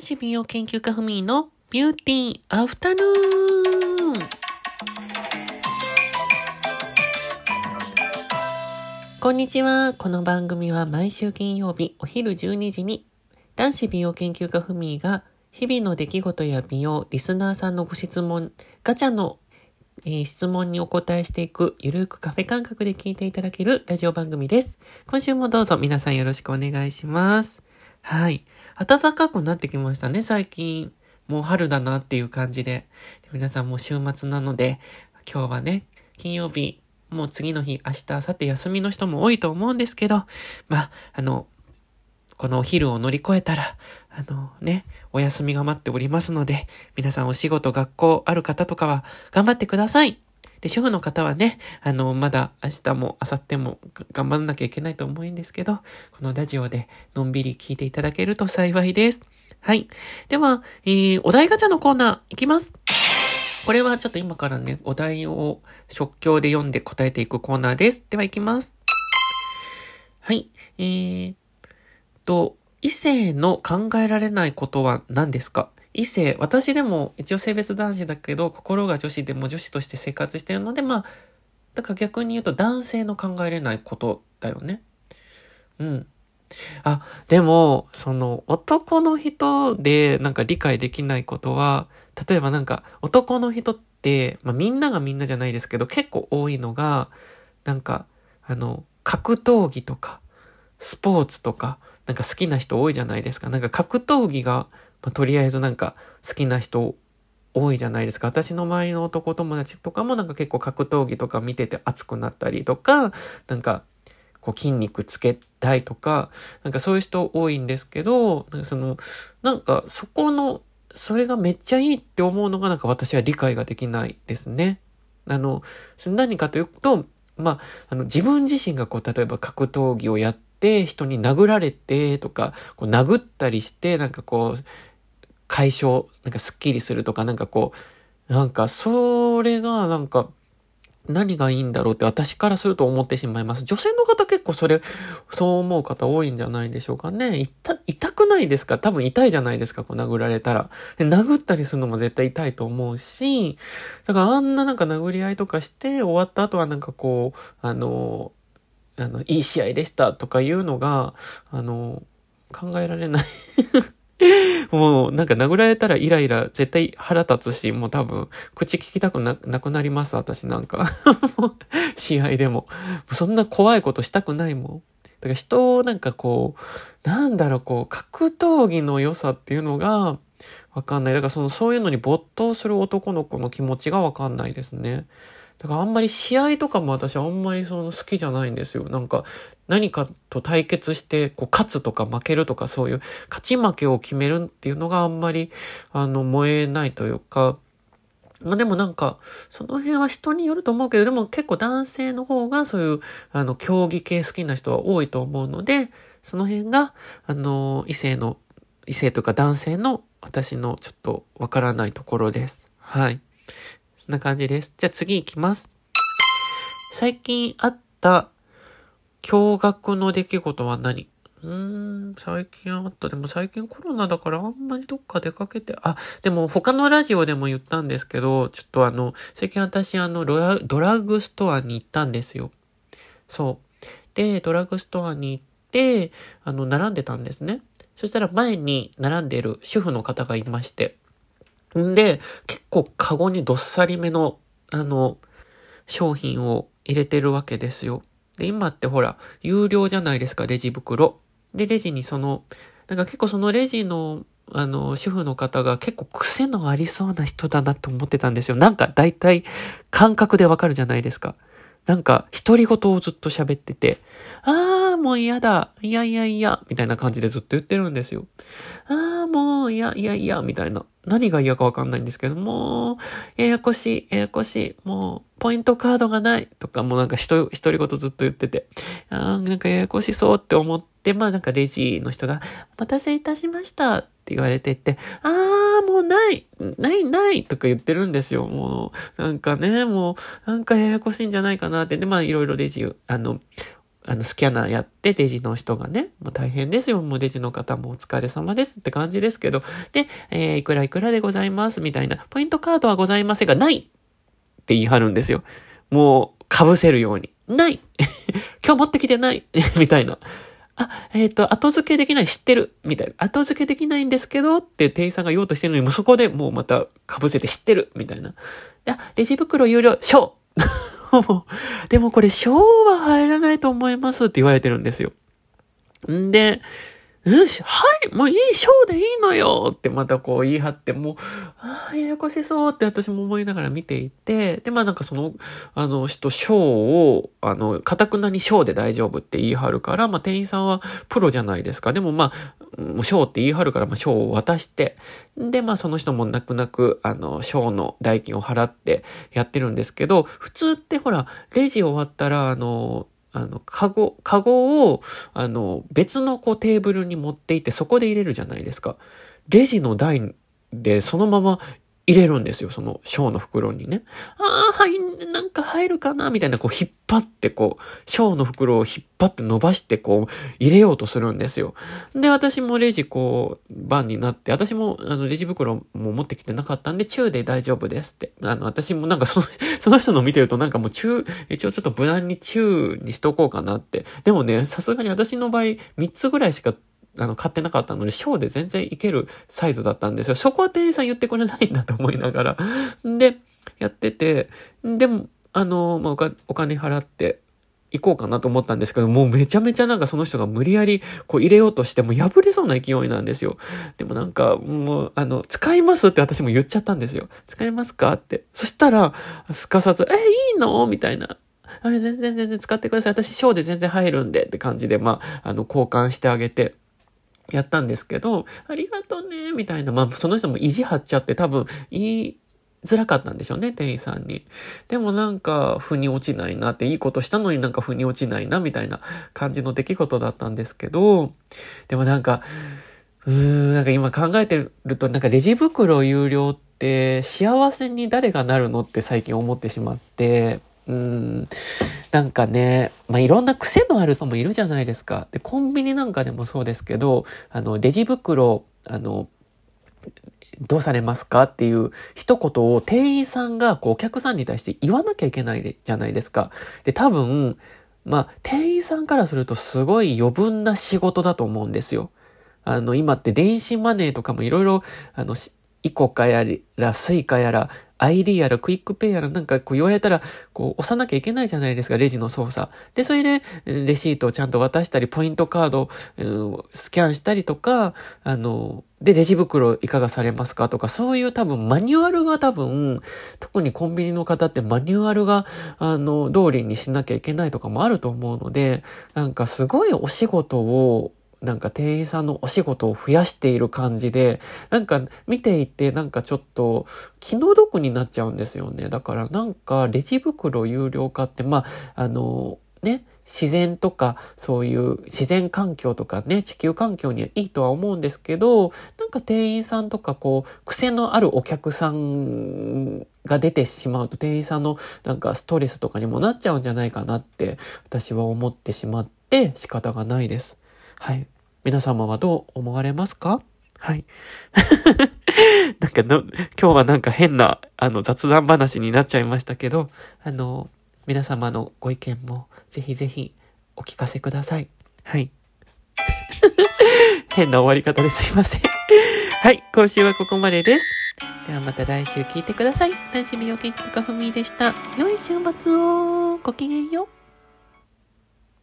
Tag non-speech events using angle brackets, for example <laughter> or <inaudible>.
男子美容研究家ふみのビューティーアフタヌーンこんにちは。この番組は毎週金曜日お昼12時に男子美容研究家ふみが日々の出来事や美容、リスナーさんのご質問、ガチャの、えー、質問にお答えしていくゆるくカフェ感覚で聞いていただけるラジオ番組です。今週もどうぞ皆さんよろしくお願いします。はい。暖かくなってきましたね、最近。もう春だなっていう感じで。で皆さんもう週末なので、今日はね、金曜日、もう次の日、明日、明後日休みの人も多いと思うんですけど、まあ、あの、このお昼を乗り越えたら、あのね、お休みが待っておりますので、皆さんお仕事、学校ある方とかは頑張ってください。で、主婦の方はね、あの、まだ明日も明後日も頑張んなきゃいけないと思うんですけど、このラジオでのんびり聞いていただけると幸いです。はい。では、えー、お題ガチャのコーナーいきます。これはちょっと今からね、お題を即興で読んで答えていくコーナーです。では行きます。はい。えー、と、異性の考えられないことは何ですか？異性、私でも一応性別男子だけど、心が女子でも女子として生活してるので、まあ、だから逆に言うと男性の考えれないことだよね。うん。あ、でも、その男の人でなんか理解できないことは、例えばなんか男の人って、まあみんながみんなじゃないですけど、結構多いのが、なんか、あの、格闘技とか、スポーツとか、なんか好きな人多いじゃないですか。なんか格闘技がまあ、とりあえずなんか好きな人多いじゃないですか。私の周りの男友達とかもなんか結構格闘技とか見てて熱くなったりとか、なんかこう筋肉つけたいとか、なんかそういう人多いんですけど、なんかその、なんかそこの、それがめっちゃいいって思うのがなんか私は理解ができないですね。あの、何かというと、まあ、あの自分自身がこう、例えば格闘技をやって、人に殴られてとか、こう殴ったりして、なんかこう、解消、なんかスッキリするとか、なんかこう、なんかそれがなんか何がいいんだろうって私からすると思ってしまいます。女性の方結構それ、そう思う方多いんじゃないでしょうかね。痛、くないですか？多分痛いじゃないですか、こう殴られたら。殴ったりするのも絶対痛いと思うし、だからあんななんか殴り合いとかして終わった後はなんかこう、あの、あの、いい試合でしたとかいうのが、あの、考えられない <laughs> <laughs> もうなんか殴られたらイライラ絶対腹立つし、もう多分口聞きたくなくなります、私なんか。<laughs> 試合でも。そんな怖いことしたくないもん。だから人をなんかこう、なんだろう、こう、格闘技の良さっていうのがわかんない。だからその、そういうのに没頭する男の子の気持ちがわかんないですね。だからあんまり試合とかも私あんまりその好きじゃないんですよ。なんか何かと対決してこう勝つとか負けるとかそういう勝ち負けを決めるっていうのがあんまりあの燃えないというか、まあでもなんか、その辺は人によると思うけど、でも結構男性の方がそういう、あの、競技系好きな人は多いと思うので、その辺が、あの、異性の、異性というか男性の私のちょっとわからないところです。はい。そんな感じです。じゃあ次行きます。最近あった驚愕の出来事は何？うーん、最近あった。でも最近コロナだからあんまりどっか出かけて、あ、でも他のラジオでも言ったんですけど、ちょっとあの、最近私あのドラ、ドラッグストアに行ったんですよ。そう。で、ドラッグストアに行って、あの、並んでたんですね。そしたら前に並んでいる主婦の方がいまして。んで、結構カゴにどっさりめの、あの、商品を入れてるわけですよ。で、今ってほら、有料じゃないですか、レジ袋。で、レジにその、なんか結構そのレジの、あの、主婦の方が結構癖のありそうな人だなと思ってたんですよ。なんか大体感覚でわかるじゃないですか。なんか、独り言をずっと喋ってて、ああ、もう嫌だ。いやいやいや、みたいな感じでずっと言ってるんですよ。ああ、もう、いやいやいや、みたいな。何が嫌かわかんないんですけど、もう、ややこしい、ややこしい、もう、ポイントカードがない、とか、もうなんか独り言ずっと言ってて、ああ、なんかややこしそうって思って、まあなんかレジの人が、お待たせいたしました、言われてて、ああ、もうない、ないないとか言ってるんですよ。もう、なんかね、もう、なんかややこしいんじゃないかなって。で、まあいろいろレジ、あの、あの、スキャナーやって、レジの人がね、もう大変ですよ。もうレジの方もお疲れ様ですって感じですけど、で、えー、いくらいくらでございます？みたいな、ポイントカードはございませんが、ないって言い張るんですよ。もう、被せるように。ない <laughs> 今日持ってきてない <laughs> みたいな。あ、えっ、ー、と、後付けできない、知ってるみたいな。後付けできないんですけどって店員さんが言おうとしてるのに、もうそこでもうまた被せて知ってるみたいな。あ、レジ袋有料、小 <laughs> でもこれ、小は入らないと思いますって言われてるんですよ。んで、よし、はい、もういい、ショーでいいのよってまたこう言い張って、もう、ああ、ややこしそうって私も思いながら見ていて、で、まあなんかその、あの人、ショーを、あの、かたくなにショーで大丈夫って言い張るから、まあ店員さんはプロじゃないですか。でもまあ、もうショーって言い張るから、まあショーを渡して、で、まあその人も泣く泣く、あの、ショーの代金を払ってやってるんですけど、普通ってほら、レジ終わったら、あの、あの、カゴ、カゴを、あの、別のこうテーブルに持っていってそこで入れるじゃないですか。レジの台でそのまま入れるんですよ、そのショーの袋にね。ああ、はい、なんか入るかな？みたいな、こう引っ張ってこう、ショーの袋を引っ張って伸ばしてこう、入れようとするんですよ。で、私もレジこう、番になって、私もあのレジ袋も持ってきてなかったんで、中で大丈夫ですって。あの、私もなんかその、<laughs> その人の見てるとなんかもう中、一応ちょっと無難に中にしとこうかなって。でもね、さすがに私の場合、3つぐらいしかあの、買ってなかったので、ショーで全然いけるサイズだったんですよ。そこは店員さん言ってくれないんだと思いながら。で、やってて、でも、あの、まあ、お金払って、行こうかなと思ったんですけど、もうめちゃめちゃなんかその人が無理やりこう入れようとしても破れそうな勢いなんですよ。でもなんかもうあの、使いますって私も言っちゃったんですよ。使いますかって。そしたら、すかさず、え、いいの？みたいな。あれ全然全然使ってください。私ショーで全然入るんでって感じで、まあ、あの、交換してあげて。やったんですけど、ありがとうね、みたいな、まあ、その人も意地張っちゃって多分言いづらかったんでしょうね、店員さんに。でもなんか、腑に落ちないなって、いいことしたのになんか腑に落ちないな、みたいな感じの出来事だったんですけど、でもなんか、うーん、なんか今考えてると、なんかレジ袋有料って幸せに誰がなるのって最近思ってしまって、うん、なんかね、まあ、いろんな癖のある人もいるじゃないですか。で、コンビニなんかでもそうですけど、あの、レジ袋、あの、どうされますかっていう一言を店員さんがこうお客さんに対して言わなきゃいけないじゃないですか。で、多分、まあ、店員さんからするとすごい余分な仕事だと思うんですよ。あの、今って電子マネーとかもいろいろ、あの、イコカやら、スイカやら、ID やらクイックペイやらなんかこう言われたら、こう押さなきゃいけないじゃないですか、レジの操作。で、それで、レシートをちゃんと渡したり、ポイントカード、うん、スキャンしたりとか、あの、で、レジ袋いかがされますかとか、そういう多分マニュアルが多分、特にコンビニの方ってマニュアルが、あの、通りにしなきゃいけないとかもあると思うので、なんかすごいお仕事を、なんか店員さんのお仕事を増やしている感じで、なんか見ていてなんかちょっと気の毒になっちゃうんですよね。だからなんかレジ袋有料化って、まあ、あの、ね、自然とかそういう自然環境とかね、地球環境にはいいとは思うんですけど、なんか店員さんとかこう、癖のあるお客さんが出てしまうと店員さんのなんかストレスとかにもなっちゃうんじゃないかなって私は思ってしまって仕方がないです。はい。皆様はどう思われますか？はい。<laughs> なんかの、今日はなんか変な、あの、雑談話になっちゃいましたけど、あの、皆様のご意見もぜひぜひお聞かせください。はい。<laughs> 変な終わり方ですいません。<laughs> はい、今週はここまでです。ではまた来週聞いてください。男子美容研究家ふみでした。良い週末をごきげんよう。